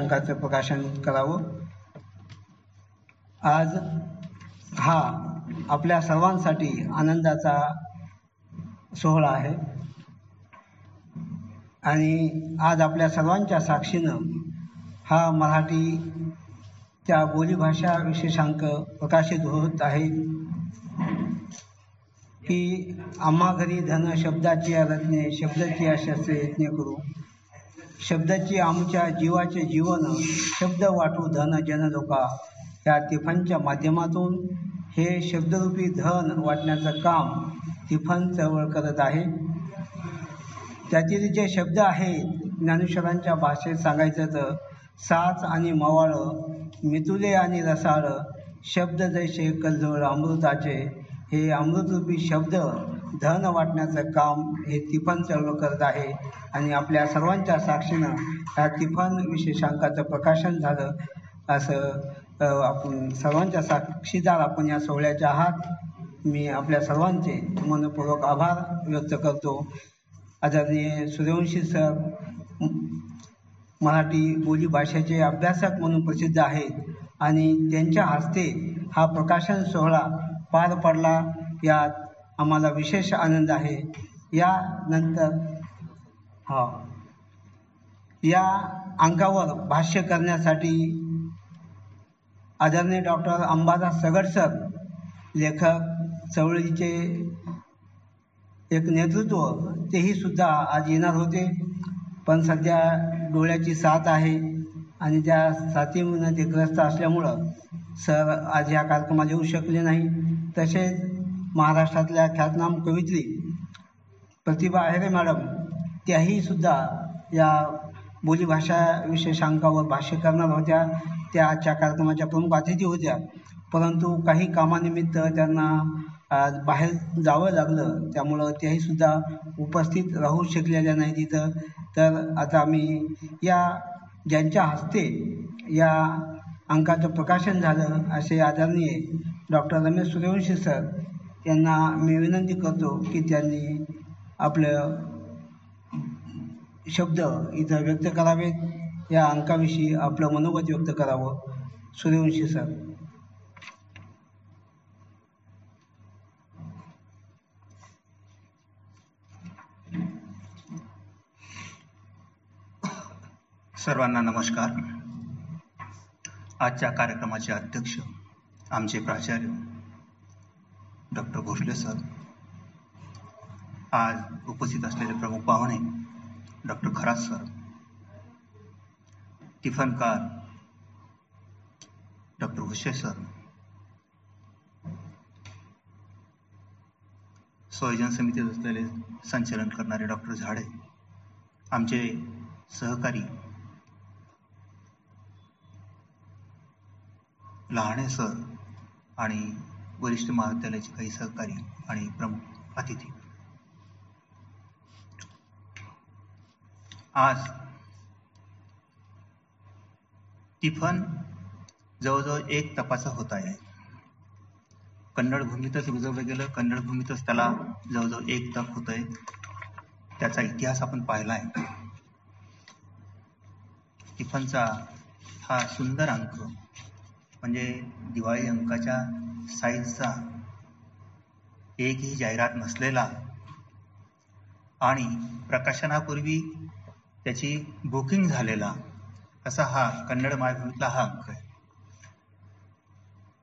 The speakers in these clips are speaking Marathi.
अंकाचं प्रकाशन करावं. आज हा आपल्या सर्वांसाठी आनंदाचा सोहळा आहे. आणि आज आपल्या सर्वांच्या साक्षीनं हा मराठीच्या बोलीभाषा विशेषांक प्रकाशित होत आहे. की आम्हा घरी धन शब्दाची रत्ने शब्दाची शस्त्रे करू. शब्दाची आमच्या जीवाचे जीवन शब्द वाटू धन जन लोका. या तिफांच्या माध्यमातून हे शब्दरूपी धन वाटण्याचं काम तिफन चळवळ करत आहे. त्यातील जे शब्द आहेत ज्ञानेश्वरांच्या भाषेत सांगायचं तर साच आणि मवाळ मितुले आणि रसाळ शब्द जैसे कलजवळ अमृताचे हे अमृतरूपी शब्द धन वाटण्याचं काम हे तिफन चळवळ करत आहे. आणि आपल्या सर्वांच्या साक्षीनं ह्या तिफन विशेषांकाचं प्रकाशन झालं असं आपण सर्वांच्या साक्षीदार आपण या सोहळ्याचे आहात. मी आपल्या सर्वांचे मनपूर्वक आभार व्यक्त करतो. आदरणीय सूर्यवंशी सर मराठी बोली भाषेचे अभ्यासक म्हणून प्रसिद्ध आहेत आणि त्यांच्या हस्ते हा प्रकाशन सोहळा पार पडला. यात आम्हाला विशेष आनंद आहे. यानंतर हा. या अंकावर भाष्य करण्यासाठी आदरणीय डॉक्टर अंबादास सगडसर लेखक चवळीचे एक नेतृत्व तेही सुद्धा आज येणार होते. पण सध्या डोळ्याची साथ आहे आणि त्या साथीमुळे ते ग्रस्त असल्यामुळं सर आज या कार्यक्रमाला येऊ शकले नाही. तसेच महाराष्ट्रातल्या ख्यातनाम कवित्री प्रतिभा आहेरे मॅडम. त्याही सुद्धा या बोलीभाषा विशेषांकावर भाष्य करणार होत्या. त्या आजच्या कार्यक्रमाच्या प्रमुख अतिथी होत्या. परंतु काही कामानिमित्त त्यांना बाहेर जावं लागलं. त्यामुळं त्याही सुद्धा उपस्थित राहू शकलेल्या नाही तिथं तर आता मी या ज्यांच्या हस्ते या अंकाचं प्रकाशन झालं असे आदरणीय डॉक्टर रमेश सूर्यवंशी सर त्यांना मी विनंती करतो की त्यांनी आपलं शब्द इथं व्यक्त करावेत या अंकाविषयी आपलं मनोगत व्यक्त करावं. सूर्यवंशी सर. सर्वांना नमस्कार. आजच्या कार्यक्रमाचे अध्यक्ष आमचे प्राचार्य डॉक्टर भोसले सर. आज उपस्थित असलेले प्रमुख पाहुणे doctor Kharat sir. Tiphankar doctor Hushe sir. स्वयजन समितीत असलेले संचलन करणारे डॉक्टर झाडे आमचे सहकारी लहाणे सर आणि वरिष्ठ महाविद्यालयाचे काही सहकारी आणि प्रमुख अतिथी. आज टिफन जवळजवळ एक तपाचा होत आहे. कन्नड भूमीतच रुजवलं गेलं. कन्नड भूमीतच त्याला जवळजवळ एक तप होत आहे. त्याचा इतिहास आपण पाहिला आहे. टिफनचा हा सुंदर अंक म्हणजे दिवाळी अंकाच्या साईजचा एकही जाहिरात नसलेला आणि प्रकाशनापूर्वी त्याची बुकिंग झालेला असा हा कन्नड मायभूमीतला हा अंक आहे.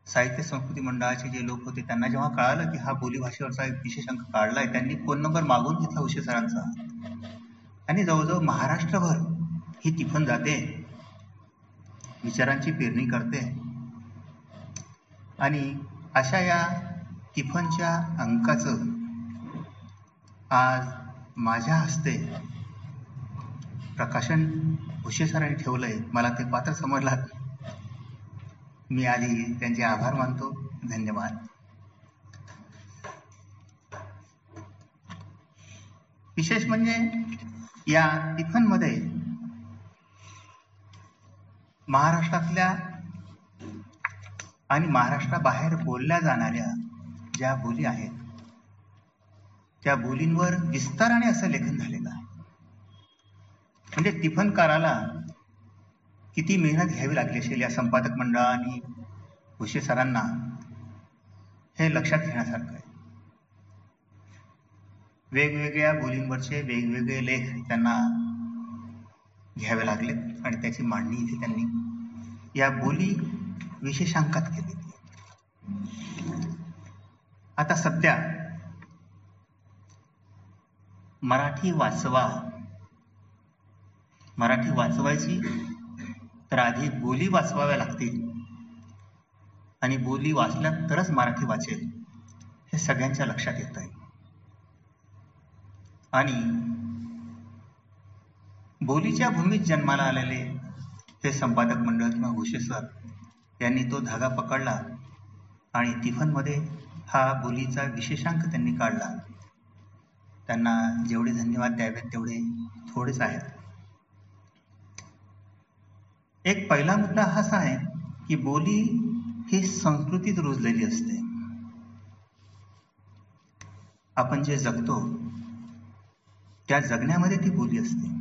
साहित्य संस्कृती मंडळाचे जे लोक होते त्यांना जेव्हा कळालं की हा बोलीभाषेवरचा एक विशेष अंक काढलाय त्यांनी फोन नंबर मागून घेतला उशे सरांचा. आणि जवळजवळ महाराष्ट्रभर ही तिफन जाते विचारांची पेरणी करते. आणि अशा या टिफनच्या अंकाचं आज माझ्या हस्ते प्रकाशन भुसे ठेवलंय. मला ते पात्र समजलं मी आधी त्यांचे आभार मानतो. धन्यवाद. विशेष म्हणजे या टिफनमध्ये महाराष्ट्रातल्या आणि महाराष्ट्राबाहेर बोलल्या जाणाऱ्या ज्या बोली आहेत त्या बोलींवर विस्ताराने असं लेखन झालेलं आहे. म्हणजे तिफनकाराला किती मेहनत घ्यावी लागली असेल या संपादक मंडळ आणि भुसे सरांना हे लक्षात घेण्यासारखं आहे. वेगवेगळ्या बोलींवरचे वेगवेगळे लेख त्यांना घ्यावे लागले आणि त्याची मांडणी इथे त्यांनी. या बोली विशेषांकात केलेली आता सध्या मराठी वाचवा. मराठी वाचवायची तर आधी बोली वाचवाव्या लागतील. आणि बोली वाचल्या तरच मराठी वाचेल हे सगळ्यांच्या लक्षात येत आहे आणि बोलीच्या भूमीत जन्माला आलेले हे संपादक मंडळ किंवा घोषे सर यांनी तो धागा पकडला आणि तिफनमध्ये हा बोलीचा विशेषांक त्यांनी काढला. त्यांना जेवढे धन्यवाद द्यावेत तेवढे थोडेच आहेत. एक पहिला मुद्दा असा आहे की बोली ही संस्कृतीत रुजलेली असते. आपण जे जगतो त्या जगण्यामध्ये ती बोली असते.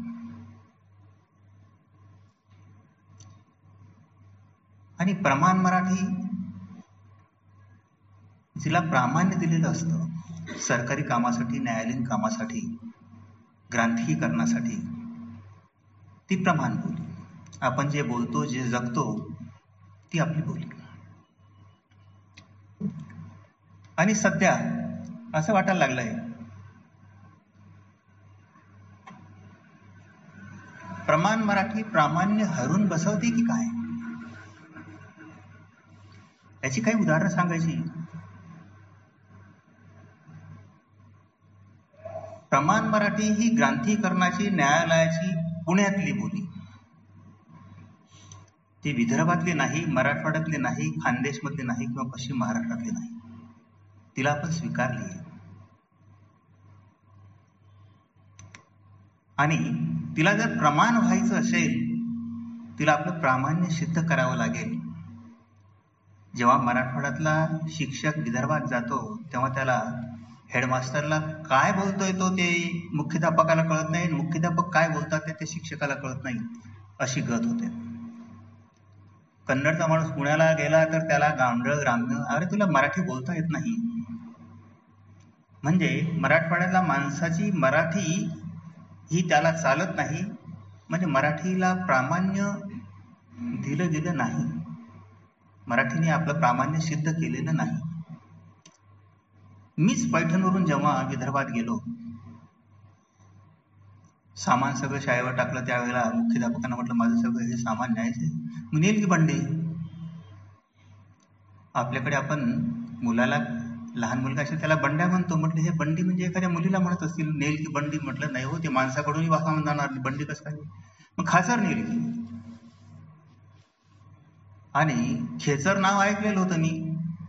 आणि प्रमाण मराठी जिला प्रामाण्य दिलेलं असतं. सरकारी कामासाठी न्यायालयीन कामासाठी ग्रांथीकरणासाठी. ती प्रमाण बोली. आपण जे बोलतो जे जगतो ती आपली बोली. आणि सध्या असं वाटायला लागलंय प्रमाण मराठी प्रामाण्य हरून बसवते की काय? याची काही उदाहरणं सांगायची? प्रमाण मराठी ही ग्रांथीकरणाची न्यायालयाची पुण्यातली बोली. ती विदर्भातली नाही मराठवाड्यातली नाही खानदेशमधली नाही किंवा पश्चिम महाराष्ट्रातली नाही. तिला आपण स्वीकारली आणि तिला जर प्रमाण व्हायचं असेल तिला आपलं प्रामाण्य सिद्ध करावं लागेल. जेव्हा मराठवाड्यातला शिक्षक विदर्भात जातो तेव्हा त्याला हेडमास्टरला काय बोलतोय तो ते मुख्याध्यापकाला कळत नाही मुख्याध्यापक काय बोलतात ते ते शिक्षकाला कळत नाही अशी गत होते. कन्नडचा माणूस पुण्याला गेला तर त्याला गांडळ ग्राम्य अरे तुला मराठी बोलता येत नाही. म्हणजे मराठवाड्यातल्या माणसाची मराठी ही त्याला चालत नाही म्हणजे मराठीला प्रामाण्य दिलं गेलं नाही. मराठीने आपलं प्रामाण्य सिद्ध केलेलं नाही. मीच पैठणवरून जेव्हा विदर्भात गेलो सामान सगळं शाळेवर टाकलं त्यावेळेला मुख्याध्यापकांना म्हटलं माझं सगळं हे सामान न्यायचं नेल की बंडे. आपल्याकडे आपण मुलाला लहान मुलगा असेल त्याला बंड्या म्हणतो. म्हटलं हे बंडी म्हणजे एखाद्या मुलीला म्हणत असतील. नेल की बंडी म्हटलं नाही हो ते माणसाकडूनही वासा जाणार नाही. बंडी कसं काय? मग खासर नेल. की आणि खेचर नाव ऐकलेलं होतं मी.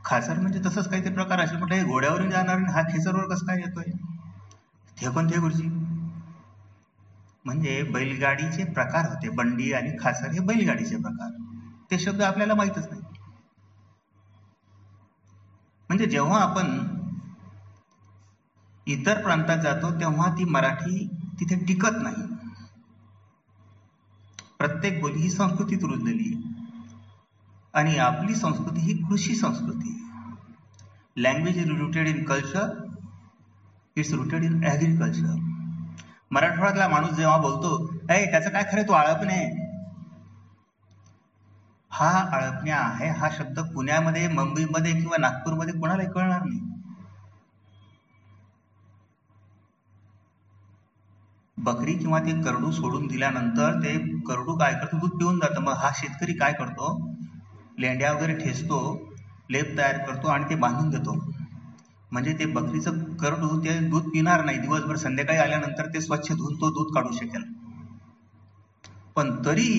खासर म्हणजे तसंच काहीतरी प्रकार असेल म्हटलं हे घोड्यावरून जाणार हा खेचरवर कसं काय येतोय? ते कोणते गुरुजी? म्हणजे बैलगाडीचे प्रकार होते बंडी आणि खासर हे बैलगाडीचे प्रकार. ते शब्द आपल्याला माहीतच नाही. म्हणजे जेव्हा आपण इतर प्रांतात जातो तेव्हा ती मराठी तिथे टिकत नाही. प्रत्येक बोली ही संस्कृतीत रुजलेली आहे. आणि आपली संस्कृती ही कृषी संस्कृती आहे. Language is rooted in culture it's rooted in agriculture मराठवाड्यातला माणूस जेव्हा बोलतो अय त्याचं काय खरं तू आळपणे हा आळपण्या आहे हा शब्द पुण्यामध्ये मुंबईमध्ये किंवा नागपूरमध्ये कोणालाही कळणार नाही. बकरी किंवा ते करडू सोडून दिल्यानंतर ते करडू काय करतो? दूध पिऊन जातं. मग हा शेतकरी काय करतो? लेंड्या वगैरे ठेचतो लेप तयार करतो आणि ते बांधून देतो. म्हणजे ते बकरीचं करडू ते दूध पिणार नाही. दिवसभर संध्याकाळी आल्यानंतर ते स्वच्छ धुवून तो दूध काढू शकेल. पण तरी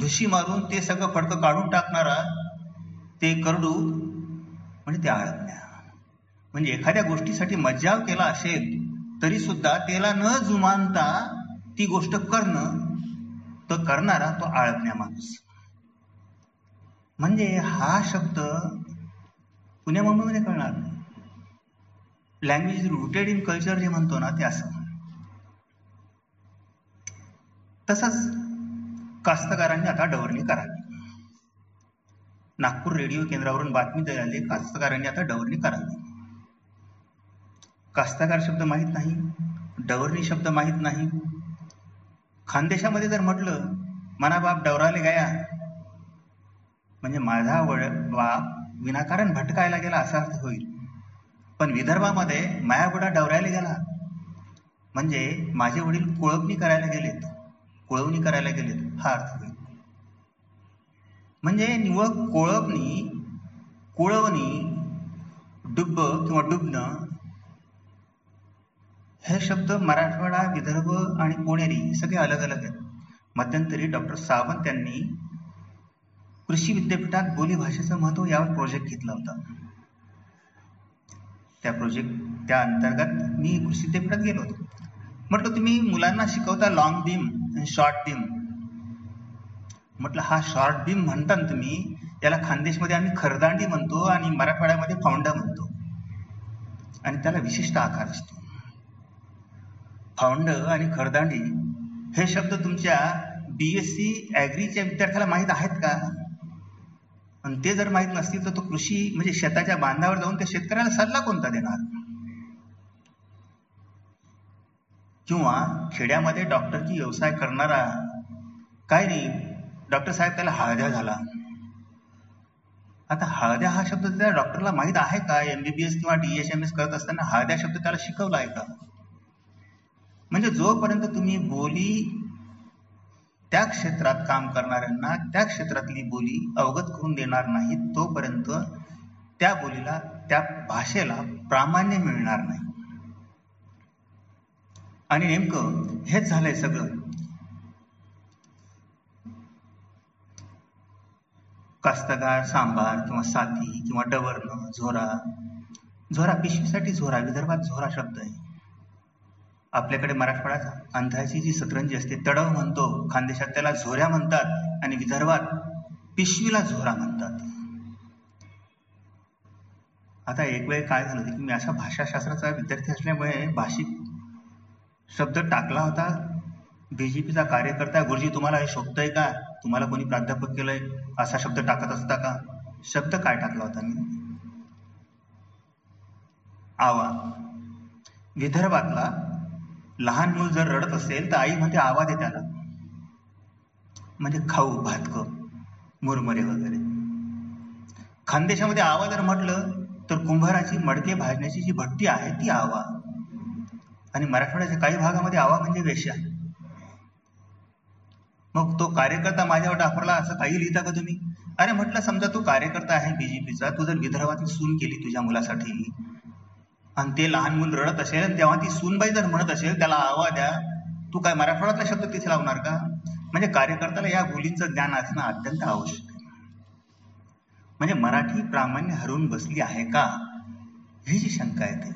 धुशी मारून ते सगळं फडकं काढून टाकणारा ते करडू म्हणजे ते आळपण्या म्हणजे एखाद्या गोष्टीसाठी मज्जाव केला असेल तरी सुद्धा त्याला न जुमानता ती गोष्ट करणं तर करणारा तो आळपण्या माणूस. म्हणजे हा शब्द पुण्या मुंबईमध्ये कळणार लँग्वेज रुटेड इन कल्चर जे म्हणतो ना ते असं. तसंच कास्तकारांनी आता डवरणी करावी. नागपूर रेडिओ केंद्रावरून बातमी द्यायला कास्तकारांनी आता डवरणी करावी. कास्तकार शब्द माहीत नाही डवरणी शब्द माहीत नाही. खानदेशामध्ये जर म्हटलं मना बाप डवराले गया म्हणजे माझा वड बाप विनाकारण भटकायला गेला असा अर्थ होईल. पण विदर्भामध्ये मायाबुडा डवरायला गेला. म्हणजे माझे वडील कुळवणी करायला गेलेत. कुळवणी करायला गेलेत हा अर्थ होईल. म्हणजे निवळ कोळपणी कुळवणी डुब्ब किंवा डुबणं हे शब्द मराठवाडा विदर्भ आणि पुणेरी सगळे अलग अलग आहेत. मध्यंतरी डॉक्टर सावंत यांनी कृषी विद्यापीठात बोली भाषेचं महत्त्व यावर प्रोजेक्ट घेतला होता. त्या प्रोजेक्ट त्या अंतर्गत मी कृषी विद्यापीठात गेलो होतो. म्हटलं तुम्ही मुलांना शिकवता लॉंग बीम आणि शॉर्ट बीम म्हटलं हा शॉर्ट बीम म्हणता ना तुम्ही याला खानदेशमध्ये आम्ही खरदांडी म्हणतो आणि मराठवाड्यामध्ये फाउंडा म्हणतो. आणि त्याला विशिष्ट आकार असतो. फाउंड आणि खरदांडी हे शब्द तुमच्या बी एस सी ॲग्रीच्या विद्यार्थ्याला माहीत आहेत का? आणि ते जर माहीत नसतील तर तो कृषी म्हणजे शेताच्या बांधावर जाऊन त्या शेतकऱ्याला सल्ला कोणता देणार? किंवा खेड्यामध्ये डॉक्टरची व्यवसाय करणारा काय नाही डॉक्टर साहेब त्याला हळद्या झाला. आता हळद्या हा शब्द त्या डॉक्टरला माहीत आहे का? एमबीबीएस किंवा डीएचएमएस करत असताना हळद्या शब्द त्याला शिकवला आहे का? म्हणजे जोपर्यंत तुम्ही बोली त्या क्षेत्रात काम करणाऱ्यांना त्या क्षेत्रातली बोली अवगत करून देणार नाही तोपर्यंत त्या बोलीला त्या भाषेला प्रामाण्य मिळणार नाही. आणि नेमकं हेच झालंय सगळं. कास्तकार सांबार किंवा साथी किंवा डवरण झोरा. झोरा पिशवीसाठी झोरा विदर्भात झोरा शब्द आहे. आपल्याकडे मराठवाड्यात अंधाची जी सतरंजी असते तडव म्हणतो खानदेशात त्याला झोऱ्या म्हणतात आणि विदर्भात पिशवीला झोरा म्हणतात. आता एक वेळ काय झालं की मी अशा भाषाशास्त्राचा विद्यार्थी असल्यामुळे भाषिक शब्द टाकला होता. बीजेपीचा कार्यकर्ता गुरुजी तुम्हाला हे शोभतंय का? तुम्हाला कोणी प्राध्यापक केलंय? असा शब्द टाकत असता का? शब्द काय टाकला होता मी? आवा विदर्भातला लहान मूल जर रडत असेल तर आई म्हणते आवाज आहे त्याला म्हणजे खाऊ भातक मुरमरे वगैरे. खानदेशामध्ये आवा जर म्हटलं तर कुंभाराची मडके भाजण्याची जी भट्टी आहे ती आवा. आणि मराठवाड्याच्या काही भागामध्ये आवा म्हणजे वेश्या. मग तो कार्यकर्ता माझ्यावर डाफरला असं काही लिहिता का तुम्ही? अरे म्हटलं समजा तू कार्यकर्ता आहे बीजेपीचा तू जर विदर्भातली सून केली तुझ्या मुलासाठी आणि ते लहान मुलं रडत असेल तेव्हा ती सूनबाई जर म्हणत असेल त्याला आवा द्या. तू काय मराठवाड्यातला शब्द तिथे लावणार का? म्हणजे कार्यकर्त्याला या बोलींचं ज्ञान असणं अत्यंत आवश्यक आहे. म्हणजे मराठी प्रामाण्य हरवून बसली आहे का? ही जी शंका येते.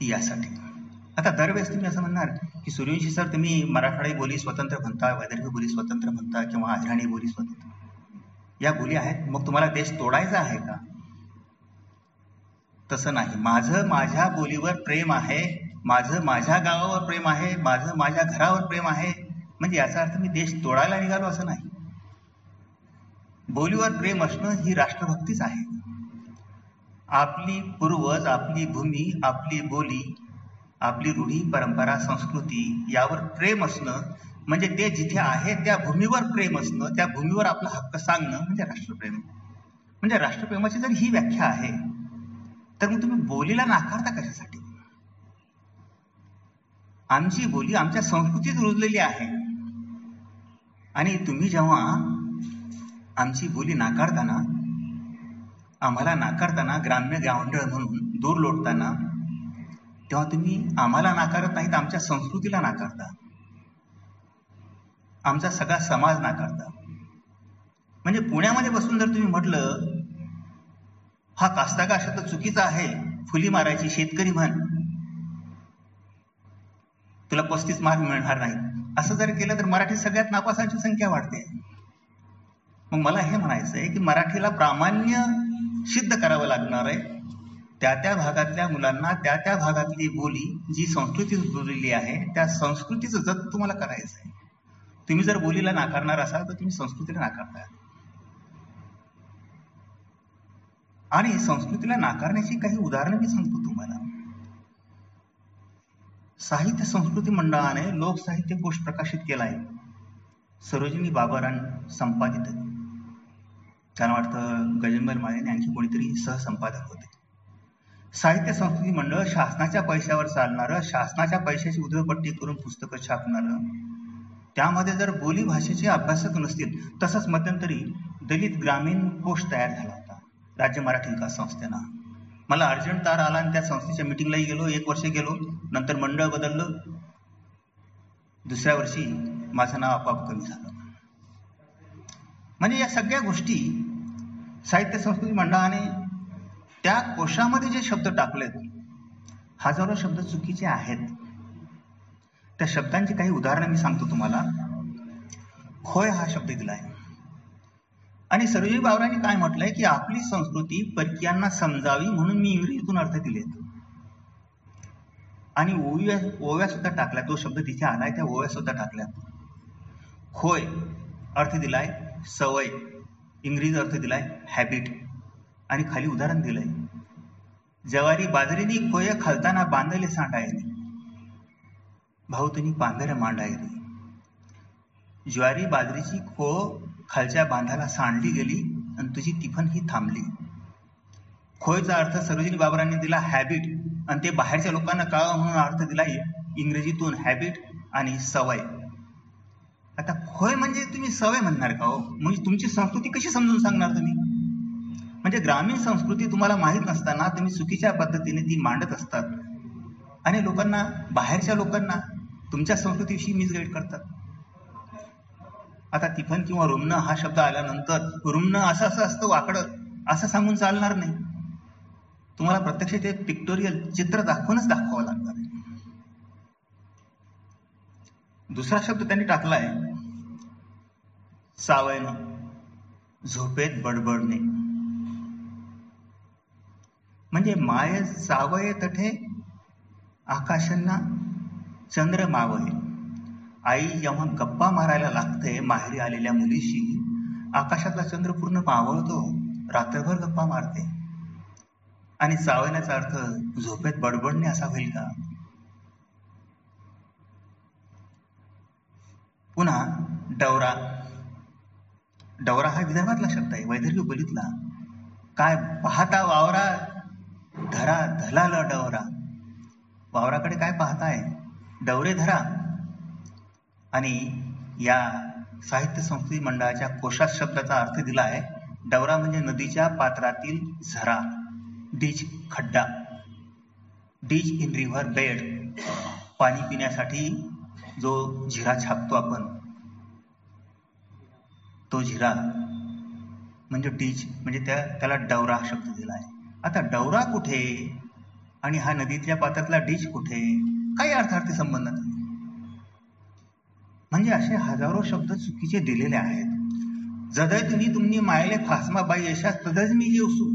ती यासाठी. आता दरवेळेस तुम्ही असं म्हणणार की सूर्यवंशी सर तुम्ही मराठवाडी बोली स्वतंत्र म्हणता वैदर्भी बोली स्वतंत्र म्हणता किंवा अहिराणी बोली स्वतंत्र या बोली आहेत. मग तुम्हाला देश तोडायचा आहे का? तसं नाही. माझं माझ्या बोलीवर प्रेम आहे माझं माझ्या गावावर प्रेम आहे माझं माझ्या घरावर प्रेम आहे. म्हणजे याचा अर्थ मी देश तोडायला निघालो असं नाही. बोलीवर प्रेम असणं ही राष्ट्रभक्तीच आहे. आपली पूर्वज आपली भूमी आपली बोली आपली रूढी परंपरा संस्कृती यावर प्रेम असणं म्हणजे ते जिथे आहे त्या भूमीवर प्रेम असणं त्या भूमीवर आपला हक्क सांगणं म्हणजे राष्ट्रप्रेम. म्हणजे राष्ट्रप्रेमाची जर ही व्याख्या आहे तर मग तुम्ही बोलीला नाकारता कशासाठी? आमची बोली आमच्या संस्कृतीत रुजलेली आहे. आणि तुम्ही जेव्हा आमची बोली नाकारताना आम्हाला नाकारताना ग्राम्य गावंडळ म्हणून दूर लोटताना तेव्हा तुम्ही आम्हाला नाकारत नाही तर आमच्या संस्कृतीला नाकारता. आमचा सगळा समाज नाकारता. म्हणजे पुण्यामध्ये बसून जर तुम्ही म्हटलं हा कास्ताका शब्द चुकीचा आहे फुली मारायची शेतकरी म्हण. तुला पस्तीस मार्क मिळणार नाही. असं जर केलं तर मराठी सगळ्यात नापासांची संख्या वाढते. मग मला हे म्हणायचं आहे की मराठीला प्रामाण्य सिद्ध करावं लागणार आहे. त्या त्या भागातल्या मुलांना त्या त्या भागातली बोली जी संस्कृती बोललेली आहे त्या संस्कृतीचं जत तुम्हाला करायचं आहे. तुम्ही जर बोलीला नाकारणार असाल तर तुम्ही संस्कृतीला नाकारता. आणि संस्कृतीला नाकारण्याची काही उदाहरणं मी सांगतो तुम्हाला. साहित्य संस्कृती मंडळाने लोकसाहित्य कोश प्रकाशित केला आहे सरोजिनी बाबरान संपादित. त्यांना वाटतं गजंबर माळेने आणखी कोणीतरी सहसंपादक होते. साहित्य संस्कृती मंडळ शासनाच्या पैशावर चालणारं शासनाच्या पैशाची उधळपट्टी करून पुस्तकं छापणारं. त्यामध्ये जर बोली भाषेचे अभ्यासक नसतील तसंच मध्यंतरी दलित ग्रामीण कोश तयार झाला. राज्य मराठी विकास संस्थेनं? मला अर्जंट तार आला आणि त्या संस्थेच्या मिटिंगलाही गेलो एक वर्ष गेलो. नंतर मंडळ बदललं. दुसऱ्या वर्षी माझं नाव आपोआप कमी झालं. म्हणजे या सगळ्या गोष्टी साहित्य संस्कृती मंडळाने त्या कोशामध्ये जे शब्द टाकलेत हजारो शब्द चुकीचे आहेत. त्या शब्दांची काही उदाहरणं मी सांगतो तुम्हाला. खोय हा शब्द दिलाय. आणि सरोजी बावरांनी काय म्हटलंय की आपली संस्कृती परकीयांना समजावी म्हणून मी इंग्रजीतून अर्थ दिलेत. आणि ओव्या ओव्या सुद्धा टाकल्या तो शब्द तिथे आलाय त्या ओव्या सुद्धा टाकल्या खोय अर्थ दिलाय सवय. इंग्रजी अर्थ दिलाय हॅबिट आणि खाली उदाहरण दिलंय. जवारी बाजरीनी खोय खालताना बांधले सांडायने. भाऊ तुम्ही पांढऱ्या मांडायने. ज्वारी बाजरीची खो खालच्या बांधाला सांडली गेली आणि तुझी तिफन ही थांबली. खोयचा अर्थ सरोजिनी बाबरांनी दिला हॅबिट आणि ते बाहेरच्या लोकांना कळावं म्हणून अर्थ दिला इंग्रजीतून हॅबिट आणि सवय. आता खोय म्हणजे तुम्ही सवय म्हणणार का हो? म्हणजे तुमची संस्कृती कशी समजून सांगणार तुम्ही? म्हणजे ग्रामीण संस्कृती तुम्हाला माहीत नसताना तुम्ही चुकीच्या पद्धतीने ती मांडत असतात. आणि लोकांना बाहेरच्या लोकांना तुमच्या संस्कृतीविषयी मिसगाईड करतात. आता तिफन किंवा रुमणं हा शब्द आल्यानंतर रुमणं असं असं असतं वाकडं असं सांगून चालणार नाही. तुम्हाला प्रत्यक्ष ते पिक्टोरियल चित्र दाखवूनच दाखवावं लागणार दुसरा शब्द त्यांनी टाकलाय सावयनं झोपेत बडबडणे. म्हणजे माय सावय तठे आकाशांना चंद्र मावळे आई जेव्हा गप्पा मारायला लागते माहेरी आलेल्या मुलीशी आकाशातला चंद्र पूर्ण मावळतो रात्रभर गप्पा मारते. आणि चावण्याचा अर्थ झोपेत बडबडणे असा होईल का? पुन्हा डवरा. डवरा हा विदर्भातला शब्द आहे वैदर्भी बोलीतला. काय पाहता वावरा? धरा धलाल डवरा. वावराकडे काय पाहताय? डवरे धरा. आणि या साहित्य संस्कृती मंडळाच्या कोशात शब्दाचा अर्थ दिला आहे. डवरा म्हणजे नदीच्या पात्रातील झरा. डीज खड्डा. डीज इन रिव्हर बेड. पाणी पिण्यासाठी जो झिरा छापतो आपण तो झिरा म्हणजे डीज म्हणजे त्या त्याला डवरा शब्द दिला आहे. आता डवरा कुठे? आणि हा नदीतल्या पात्रातला डीज कुठे? काही अर्थार्थी संबंध नाही म्हणजे असे हजारो शब्द चुकीचे दिलेले आहेत. जदय तुम्ही तुम्ही मायले फासमा बाई यशा तदच मी येऊसू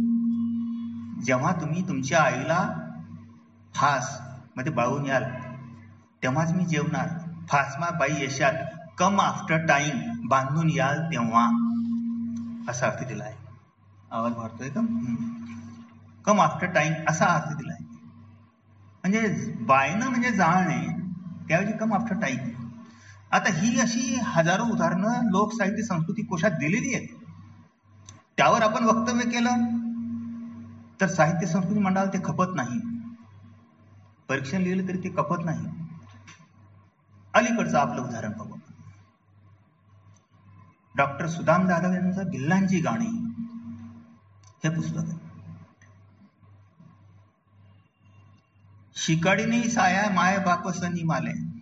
जेव्हा तुम्ही तुमच्या आईला फासमध्ये बाळून याल तेव्हाच मी जेवणार. फासमा बाई यशात कम आफ्टर टाइम बांधून याल तेव्हा. असा अर्थ दिला आहे आवाज मारतोय का? कम आफ्टर टाइम असा अर्थ दिला आहे म्हणजे बायनं म्हणजे जाळणे त्याऐवजी कम आफ्टर टाइम आता ही अशी हजारो उदाहरणं लोकसाहित्य संस्कृती कोशात दिलेली आहेत. त्यावर आपण वक्तव्य केलं तर साहित्य संस्कृती मंडळाला ते खपत नाही. परीक्षण लिहिलं तरी ते खपत नाही. अलीकडचं आपलं उदाहरण बघू. डॉक्टर सुदाम जाधव यांचं भिल्लांची गाणी. हे पुस्तक आहे. शिकाडीने साया माय बापसनी माले.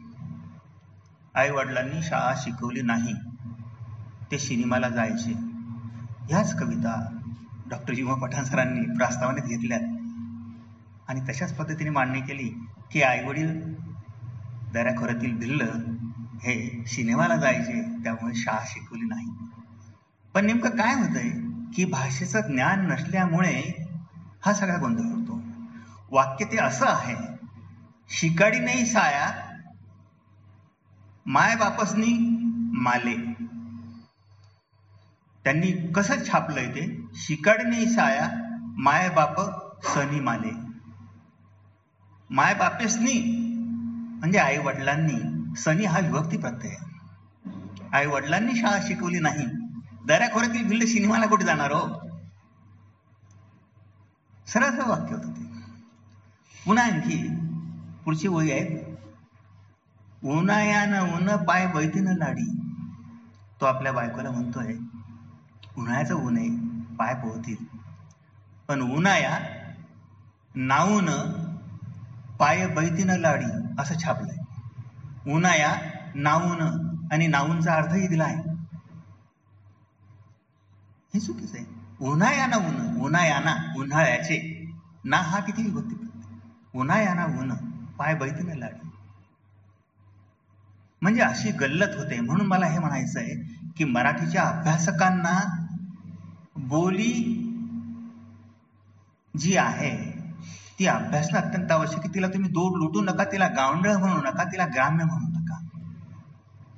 आई वडिलांनी शाळा शिकवली नाही ते सिनेमाला जायचे. ह्याच कविता डॉक्टर जीवा पठाण सरांनी प्रास्तावनेत घेतल्यात. आणि तशाच पद्धतीने मांडणी केली की आई वडील दऱ्याखोऱ्यातील भिल्ल हे सिनेमाला जायचे त्यामुळे शाळा शिकवली नाही. पण नेमकं काय होतंय की भाषेचं ज्ञान नसल्यामुळे हा सगळा गोंधळ होतो. वाक्य ते असं आहे शिकाडी नाही साया माय बापसनी माले. त्यांनी कसं छापलंय ते? शिकडणी साया माय बाप सनी माले. माय बापेसनी म्हणजे आई वडिलांनी सनी हा विभक्ती प्रत्यय. आई वडिलांनी शाळा शिकवली नाही. दऱ्याखोऱ्यातील भिल्ल सिनेमाला कुठे जाणार हो? सरळ वाक्य होतं ते. पुन्हा आणखी पुढची वही आहे उन्हायानं ऊन पाय बैतीनं लाडी. तो आपल्या बायकोला म्हणतोय उन्हाळ्याचं ऊन आहे पाय पोहतील. पण उन्हाया नाऊन पाय बैतीनं लाडी असं छापलंय. उन्हाया नाऊन आणि नाऊनचा अर्थही दिला आहे. हे चुकीच आहे. उन्हायाना ऊन उन्हायाना उन्हाळ्याचे. ना हा किती विभक्ती उन्हायाना ऊन पाय बैतीनं लाडी. म्हणजे अशी गल्लत होते. म्हणून मला हे म्हणायचं आहे की मराठीच्या अभ्यासकांना बोली जी आहे ती अभ्यासणं अत्यंत आवश्यक आहे. तिला तुम्ही दूर लुटू नका तिला गावंडळ म्हणू नका तिला ग्राम्य म्हणू नका.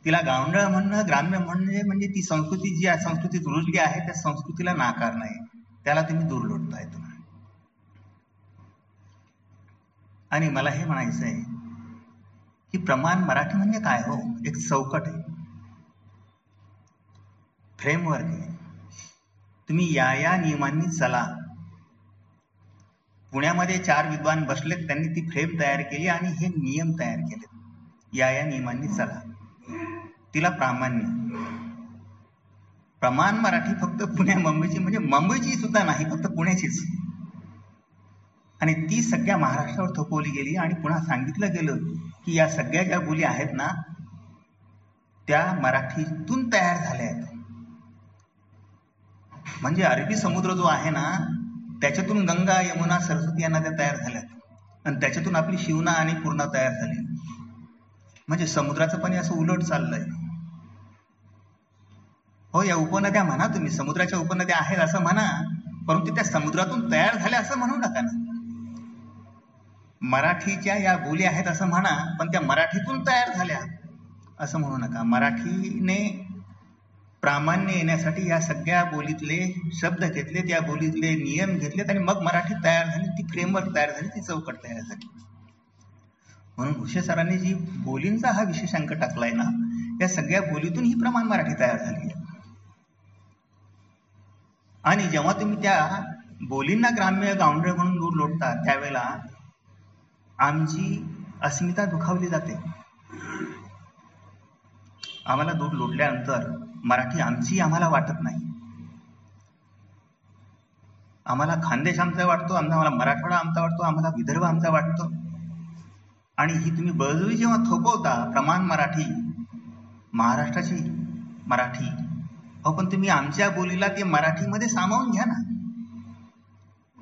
तिला गावंडळ म्हणणं ग्राम्य म्हणणे म्हणजे ती संस्कृती जी संस्कृतीत रुजली आहे त्या संस्कृतीला नाकार नाही. त्याला तुम्ही दूर लोटताय तुम्ही. आणि मला हे म्हणायचं आहे की प्रमाण मराठी म्हणजे काय हो? एक चौकट आहे. फ्रेमवर्क आहे. तुम्ही या या नियमांनी चला. पुण्यामध्ये चार विद्वान बसलेत त्यांनी ती फ्रेम तयार केली आणि हे नियम तयार केले या या नियमांनी चला. तिला प्रामाण्य. प्रमाण मराठी फक्त पुण्या मुंबईची म्हणजे मुंबईची सुद्धा नाही फक्त पुण्याचीच. आणि ती सगळ्या महाराष्ट्रावर थोपवली गेली आणि पुन्हा सांगितलं गेलं की या सगळ्या ज्या बोली आहेत ना त्या मराठीतून तयार झाल्या आहेत. म्हणजे अरबी समुद्र जो आहे ना त्याच्यातून गंगा यमुना सरस्वती या नद्या तयार झाल्यात आणि त्याच्यातून आपली शिवना आणि पूर्णा तयार झाली म्हणजे समुद्राचं पाणी असं उलट चाललंय. हो या उपनद्या म्हणा तुम्ही समुद्राच्या उपनद्या आहेत असं म्हणा परंतु त्या समुद्रातून तयार झाल्या असं म्हणू नका ना. मराठीच्या या बोली आहेत असं म्हणा पण त्या मराठीतून तयार झाल्या. असं म्हणू नका. मराठीने प्रामाण्य येण्यासाठी या सगळ्या बोलीतले शब्द घेतले त्या बोलीतले नियम घेतलेत आणि मग मराठी तयार झाली ती फ्रेमवर्क तयार झाली ती चौकट तयार झाली. म्हणून भुसे सरांनी जी बोलींचा हा विशेषांक टाकलाय ना या सगळ्या बोलीतून ही प्रमाण मराठी तयार झाली आहे. आणि जेव्हा तुम्ही त्या बोलींना ग्राम्य गावंढळ म्हणून दूर लोटता त्यावेळेला आमची अस्मिता दुखावली जाते. आम्हाला दूर लोटल्यानंतर मराठी आमची आम्हाला वाटत नाही. आम्हाला खानदेश आमचा वाटतो आम्हाला मराठवाडा आमचा वाटतो आम्हाला विदर्भ आमचा वाटतो. आणि ही तुम्ही बळजबरी जेव्हा थोपवता प्रमाण मराठी महाराष्ट्राची मराठी हो पण तुम्ही आमच्या बोलीला ते मराठीमध्ये सामावून घ्या ना.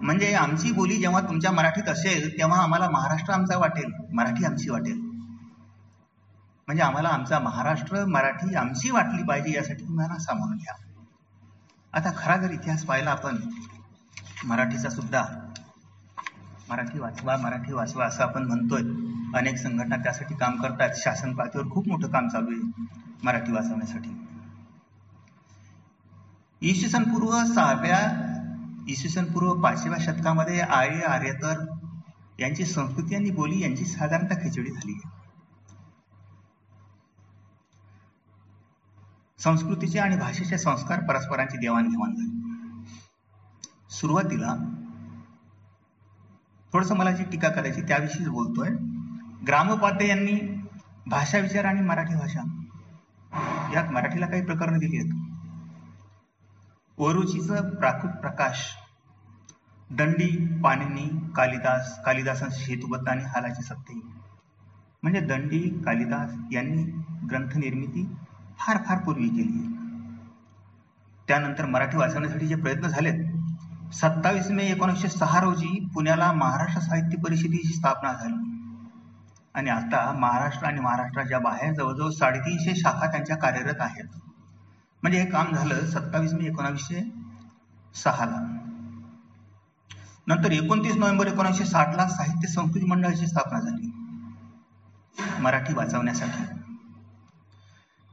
म्हणजे आमची बोली जेव्हा तुमच्या मराठीत असेल तेव्हा आम्हाला महाराष्ट्र आमचा वाटेल मराठी आमची वाटेल. म्हणजे आम्हाला आमचा महाराष्ट्र मराठी आमची वाटली पाहिजे यासाठी तुम्हाला सामावून घ्या. आता खरा जर इतिहास पाहिला आपण मराठीचा सुद्धा मराठी वाचवा मराठी वाचवा असं आपण म्हणतोय. अनेक संघटना त्यासाठी काम करतात. शासन पातळीवर खूप मोठं काम चालू आहे मराठी वाचवण्यासाठी. इसवी सन पूर्व सहाव्या इसवी सन पूर्व पाचव्या शतकामध्ये आर्य आर्यतर यांची संस्कृती आणि बोली यांची साधारणतः खिचडी झाली. आहे संस्कृतीचे आणि भाषेचे संस्कार परस्परांची देवाणघेवाण झाली. सुरुवातीला थोडस मला जी टीका करायची त्याविषयीच बोलतोय. ग्रामोपाध्याय यांनी भाषा विचार आणि मराठी भाषा यात मराठीला काही प्रकरणं दिली आहेत. वरुचीचं प्राकृत प्रकाश दंडी पाणिनी कालिदास कालिदासांची हेतुबद्ध आणि हालाची सत्ते. म्हणजे दंडी कालिदास यांनी ग्रंथ निर्मिती फार फार पूर्वी केली त्यानंतर मराठी वाचवण्यासाठी जे प्रयत्न झालेत सत्तावीस मे एकोणीसशे सहा रोजी पुण्याला महाराष्ट्र साहित्य परिषदेची स्थापना झाली. आणि आता महाराष्ट्र आणि महाराष्ट्राच्या बाहेर जवळजवळ साडेतीनशे शाखा त्यांच्या कार्यरत आहेत. म्हणजे हे काम झालं सत्तावीस मे एकोणावीसशे सहाला. नंतर एकोणतीस नोव्हेंबर एकोणीसशे साठ ला साहित्य संस्कृती मंडळाची स्थापना झाली. मराठी वाचवण्यासाठी.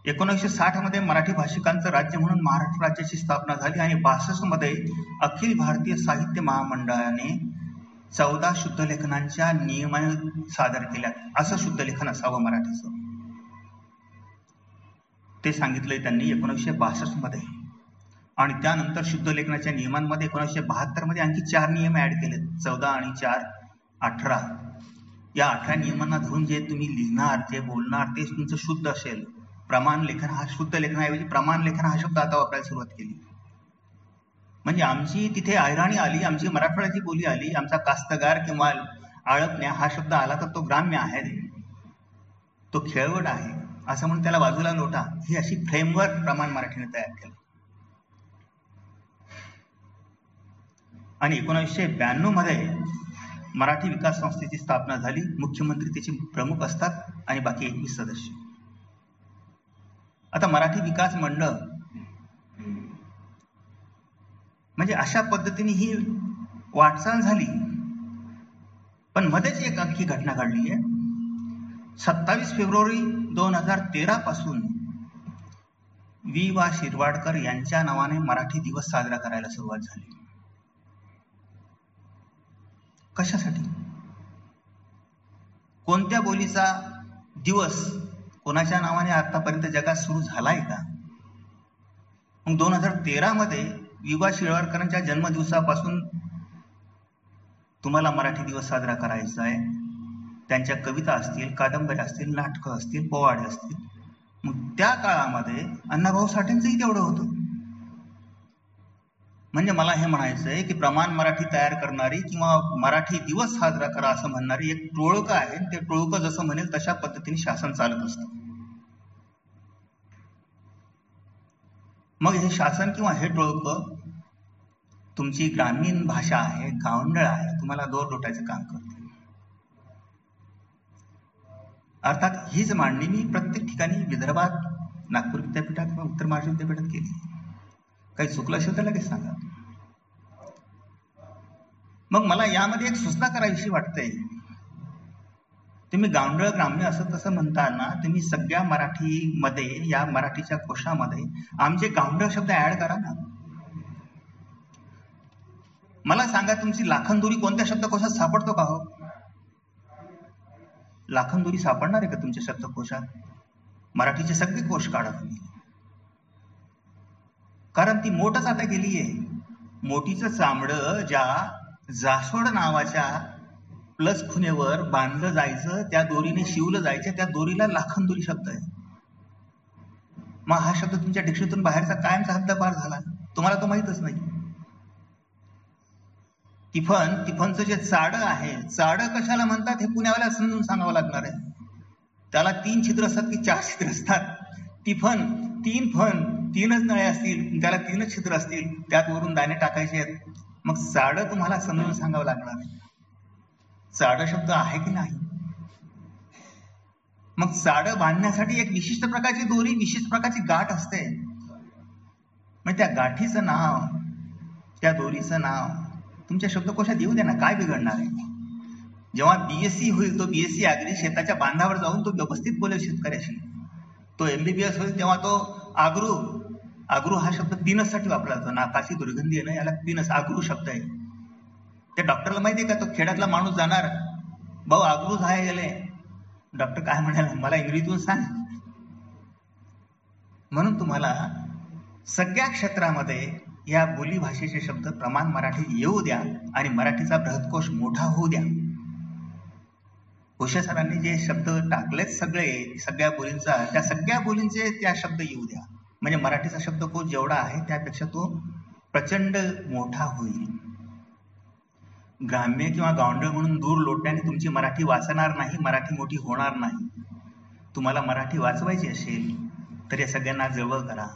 एकोणीसशे साठमध्ये मराठी भाषिकांचं राज्य म्हणून महाराष्ट्र राज्याची स्थापना झाली आणि बासष्टमध्ये अखिल भारतीय साहित्य महामंडळाने चौदा शुद्धलेखनांच्या नियमाने सादर केल्या असं शुद्धलेखन असावं मराठीचं. ते सांगितलंय त्यांनी एकोणीसशे बासष्टमध्ये. आणि त्यानंतर शुद्ध लेखनाच्या नियमांमध्ये एकोणीसशे बहात्तरमध्ये आणखी चार नियम ऍड केले चौदा आणि चार अठरा. या अठरा नियमांना धरून जे तुम्ही लिहिणार जे बोलणार ते तुमचं शुद्ध असेल. प्रमाण लेखन हा शुद्ध लेखनाऐवजी प्रमाण लेखन हा शब्द आता वापरायला सुरुवात केली. म्हणजे आमची तिथे ऐराणी आली आमची मराठवाड्याची बोली आली आमचा कास्तगार किंवा आळपण्या हा शब्द आला तर तो ग्राम्य आहे. तो खेळवट आहे. असं म्हणून त्याला बाजूला लोटा ही अशी फ्रेमवर्क प्रमाण मराठीने तयार केलं. आणि एकोणीसशे ब्याण्णवमध्ये मराठी विकास संस्थेची स्थापना झाली. मुख्यमंत्री त्याचे प्रमुख असतात आणि बाकी एकवीस सदस्य. आता मराठी विकास मंडळ म्हणजे अशा पद्धतीने ही वाटचाल झाली. पण मध्येच एक आणखी घटना घडली आहे सत्तावीस फेब्रुवारी दोन हजार तेरा पासून वि वा शिरवाडकर यांच्या नावाने मराठी दिवस साजरा करायला सुरुवात झाली. कशासाठी? कोणत्या बोलीचा दिवस कोणाच्या नावाने आतापर्यंत जगात सुरू झालाय का? मग दोन हजार तेरा मध्ये विवा शिरवाडकरांच्या जन्मदिवसापासून तुम्हाला मराठी दिवस साजरा करायचा आहे. त्यांच्या कविता असतील कादंबऱ्या असतील नाटकं असतील पोवाडे असतील. मग त्या काळामध्ये अण्णाभाऊ साठेंचंही तेवढं होतं. म्हणजे मला हे म्हणायचं आहे की प्रमाण मराठी तयार करणारी किंवा मराठी दिवस साजरा करा असं म्हणणारी एक टोळकं आहे ते टोळकं जसं म्हणेल तशा पद्धतीने शासन चालत असतं. मग हे शासन किंवा हे टोळकं तुमची ग्रामीण भाषा आहे गावंडळ आहे तुम्हाला दोर लोटायचं काम करते. अर्थात हीच मांडणी मी प्रत्येक ठिकाणी विदर्भात नागपूर विद्यापीठात किंवा उत्तर महाराष्ट्र विद्यापीठात केली. काही चुकलं असेल तर लगेच सांगा. मग मला यामध्ये एक सूचना करावीशी वाटते तुम्ही गावंडळ ग्राम्य असं तसं म्हणताना तुम्ही सगळ्या मराठीमध्ये या मराठीच्या कोशामध्ये आमचे गावंडळ शब्द ऍड करा ना. मला सांगा तुमची लाखनदुरी कोणत्या शब्दकोशात सापडतो का हो? लाखनदुरी सापडणार आहे का तुमच्या शब्दकोशात? मराठीचे सगळे कोश काढा तुम्ही. कारण ती मोठच आता गेली आहे मोठीचं चामडं ज्या जासवड नावाच्या प्लस खुनेवर बांधलं जायचं त्या दोरीने शिवलं जायचं त्या दोरीला लाखनदुरी शब्द आहे मग हा शब्द तुमच्या डिक्शनीतून बाहेरचा कायमचा हद्दपार झाला. तुम्हाला तो माहितच नाही. तिफन तिफनचं जे चाड आहे चाड कशाला म्हणतात हे पुण्यावाला समजून सांगावं लागणार आहे. त्याला तीन छिद्र असतात की चार छिद्र असतात. तिफन तीन फन तीनच नळे असतील त्याला तीनच छिद्र असतील त्यात वरून दाणे टाकायचे आहेत. मग चाड तुम्हाला समजून सांगावं लागणार. आहे चाड शब्द आहे की नाही? मग चाड बांधण्यासाठी एक विशिष्ट प्रकारची दोरी विशिष्ट प्रकारची गाठ असते. मग त्या गाठीचं नाव त्या दोरीचं नाव तुमच्या शब्दकोशात येऊ द्या ना काय बिघडणार आहे? जेव्हा बीएससी होईल तो बीएससी आगरी शेताच्या बांधावर जाऊन तो व्यवस्थित बोलेल शेतकऱ्याशी. तो एमबीबीएस होईल तेव्हा तो आग्रू आग्रू हा शब्द पिनससाठी वापरला जातो. नाकाची दुर्गंधी आहे ना याला पिनस आग्रू शब्द आहे. त्या डॉक्टरला माहिती आहे का तो खेड्यातला माणूस जाणार? भाऊ आग्रू झाय गेले. डॉक्टर काय म्हणाला मला इंग्रजीतून सांग. म्हणून तुम्हाला सगळ्या क्षेत्रामध्ये या बोली भाषेचे शब्द प्रमाण मराठीत येऊ द्या आणि मराठीचा बृहत्कोश मोठा होऊ द्या. कोशा सरांनी जे शब्द टाकलेत सगळे सगळ्या बोलींचा त्या सगळ्या बोलींचे त्या शब्द येऊ द्या. म्हणजे मराठीचा शब्दकोश जेवढा आहे त्यापेक्षा तो प्रचंड मोठा होईल. ग्राम्य किंवा गावंडळ म्हणून दूर लोटण्याने तुमची मराठी वाचणार नाही मराठी मोठी होणार नाही. तुम्हाला मराठी वाचवायची असेल तर या सगळ्यांना जवळ करा.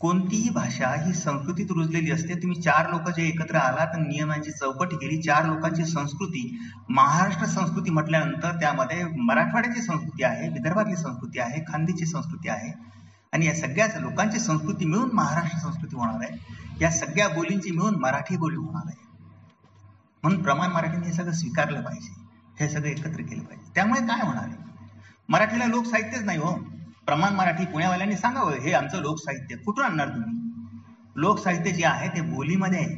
कोणतीही भाषा ही संस्कृतीत रुजलेली असते. तुम्ही चार लोक जे एकत्र आलात नियमांची चौकट केली चार लोकांची संस्कृती महाराष्ट्र संस्कृती म्हटल्यानंतर त्यामध्ये मराठवाड्याची संस्कृती आहे विदर्भातली संस्कृती आहे खानदेची संस्कृती आहे. आणि या सगळ्याच लोकांची संस्कृती मिळून महाराष्ट्र संस्कृती होणार आहे. या सगळ्या बोलींची मिळून मराठी बोली होणार आहे. म्हणून प्रमाण मराठीने हे सगळं स्वीकारलं पाहिजे. हे सगळं एकत्र केलं पाहिजे. त्यामुळे काय होणार आहे? मराठीला लोक साहित्यच नाही हो. प्रमाण मराठी पुण्यावाल्यांनी सांगावं हे आमचं लोकसाहित्य. कुठून आणणार तुम्ही? लोकसाहित्य जे आहे ते बोलीमध्ये आहे.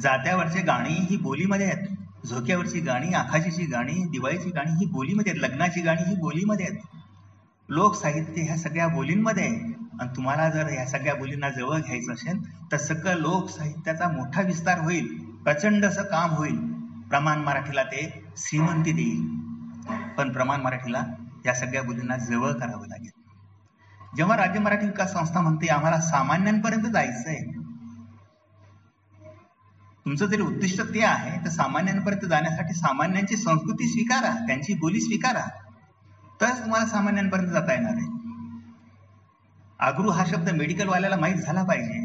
जात्यावरचे गाणी ही बोलीमध्ये आहेत. झोक्यावरची गाणी आखाशीची गाणी दिवाळीची गाणी ही बोलीमध्ये आहेत. लग्नाची गाणी ही बोलीमध्ये आहेत. लोकसाहित्य ह्या सगळ्या बोलींमध्ये आहे. आणि तुम्हाला जर ह्या सगळ्या बोलींना जवळ घ्यायचं असेल तर सगळं लोकसाहित्याचा मोठा विस्तार होईल. प्रचंड असं काम होईल. प्रमाण मराठीला ते श्रीमंती देईल. पण प्रमाण मराठीला या सगळ्या बोलींना जवळ करावं लागेल. जेव्हा राज्य मराठी विकास संस्था म्हणते आम्हाला सामान्यांपर्यंत जायचंय. तुमचं जरी उद्दिष्ट ते आहे तर सामान्यांपर्यंत जाण्यासाठी सामान्यांची संस्कृती स्वीकारा त्यांची बोली स्वीकारा. तरच तुम्हाला सामान्यांपर्यंत जाता येणार आहे. आगरू हा शब्द मेडिकलवाल्याला माहीत झाला पाहिजे.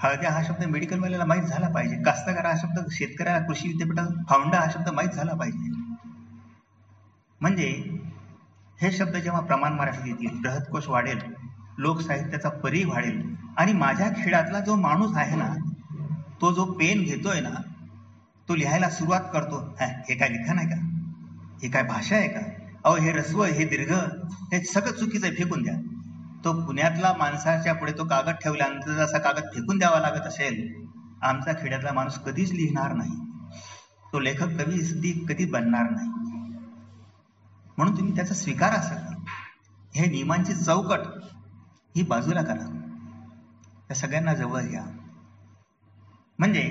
हळद्या हा शब्द मेडिकलवाल्याला माहीत झाला पाहिजे. कास्तकार हा शब्द शेतकऱ्याला कृषी विद्यापीठात फाउंडा हा शब्द माहीत झाला पाहिजे. म्हणजे हे शब्द जेव्हा प्रमाण मराठीत येतील बृहत्कोश वाढेल लोकसाहित्याचा परी वाढेल आणि माझ्या खेळातला जो माणूस आहे ना तो जो पेन घेतोय ना तो लिहायला सुरुवात करतो. हे काय लिखाण आहे का? हे काय भाषा आहे का? अहो हे रस्व हे दीर्घ हे सगळं चुकीचं आहे फेकून द्या. तो पुण्यातला माणसाच्या पुढे तो कागद ठेवल्यानंतर असा कागद फेकून द्यावा लागत असेल आमचा खेड्यातला माणूस कधीच लिहिणार नाही. तो लेखक कवी कधी बनणार नाही. म्हणून तुम्ही त्याचा स्वीकार असा हे नियमांची चौकट ही बाजूला करा. त्या सगळ्यांना जवळ घ्या. म्हणजे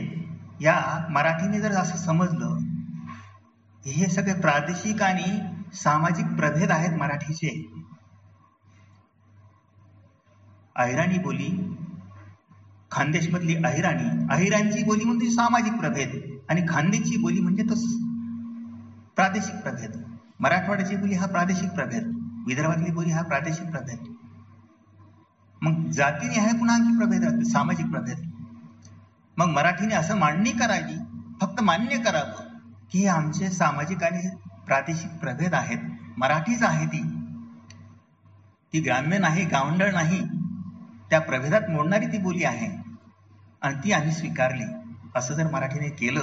या मराठीने जर असं समजलं हे सगळे प्रादेशिक आणि सामाजिक प्रभेद आहेत मराठीचे. अहिराणी बोली खानदेशमधली अहिराणी अहिराणची बोली म्हणजे सामाजिक प्रभेद आणि खानदेशची बोली म्हणजे तो प्रादेशिक प्रभेद. मराठवाड्याची बोली हा प्रादेशिक प्रभेद. विदर्भातली बोली हा प्रादेशिक प्रभेद. मग जातीने आहे पुन्हा आणखी प्रभेद सामाजिक प्रभेद. मग मराठीने असं मांडणी करावी फक्त मान्य करावं की हे आमचे सामाजिक आणि प्रादेशिक प्रभेद आहेत. मराठीच आहे ती. ती ग्राम्य नाही गावंडळ नाही. त्या प्रभेदात मोडणारी ती बोली आहे. आणि ती आम्ही स्वीकारली. असं जर मराठीने केलं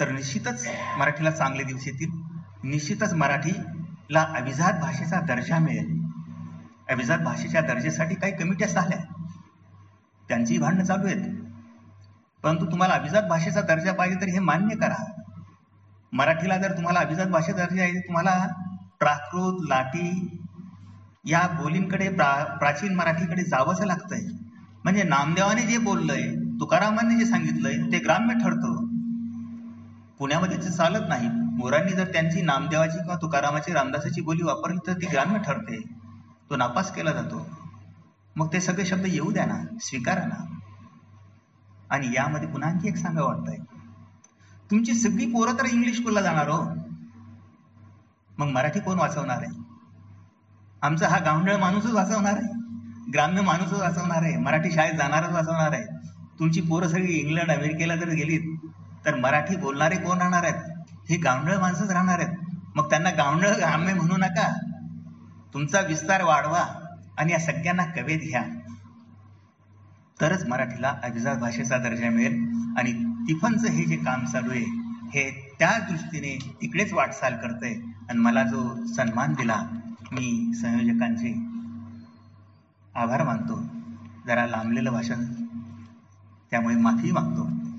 तर निश्चितच मराठीला चांगले दिवस येतील. निश्चितच मराठीला अभिजात भाषेचा दर्जा मिळेल. अभिजात भाषेच्या दर्जेसाठी काही कमिट्या झाल्या त्यांची भांडणं चालू आहेत. परंतु तुम्हाला अभिजात भाषेचा दर्जा पाहिजे तर हे मान्य करा. मराठीला जर तुम्हाला अभिजात भाषेचा दर्जा आहे तुम्हाला प्राकृत लाटी या बोलींकडे प्रा प्राचीन मराठीकडे जावंच लागतंय. म्हणजे नामदेवाने जे बोललंय तुकारामांनी जे सांगितलंय ते ग्राम्य ठरतं. पुण्यामध्ये ते चालत नाही मोरांनी जर त्यांची नामदेवाची किंवा तुकारामाची रामदासाची बोली वापरली तर ती ग्राम्य ठरते. तो नापास केला जातो. मग ते सगळे शब्द येऊ द्या ना स्वीकारा ना. आणि यामध्ये पुन्हा आणखी एक सांगा वाटतंय. तुमची सगळी पोरं तर इंग्लिश स्कूलला जाणार हो. मग मराठी कोण वाचवणार आहे? आमचा हा गावंढळ माणूसच वाचवणार आहे? ग्राम्य माणूसच वाचवणार आहे? मराठी शाळेत जाणारच वाचवणार आहे? तुमची पोरं सगळी इंग्लंड अमेरिकेला जर गेलीत तर मराठी बोलणारे कोण राहणार आहेत? हे गावंढळ माणसंच राहणार आहेत. मग त्यांना गावंढळ ग्राम्य म्हणू नका. तुमचा विस्तार वाढवा आणि या सगळ्यांना कवेत घ्या. तरच मराठीला अभिजात भाषेचा दर्जा मिळेल आणि तिफनचं हे जे काम चालू आहे हे त्या दृष्टीने तिकडेच वाटचाल करतंय. आणि मला जो सन्मान दिला मी संयोजकांचे आभार मानतो. जरा लांबलेलं भाषण त्यामुळे माफी मागतो.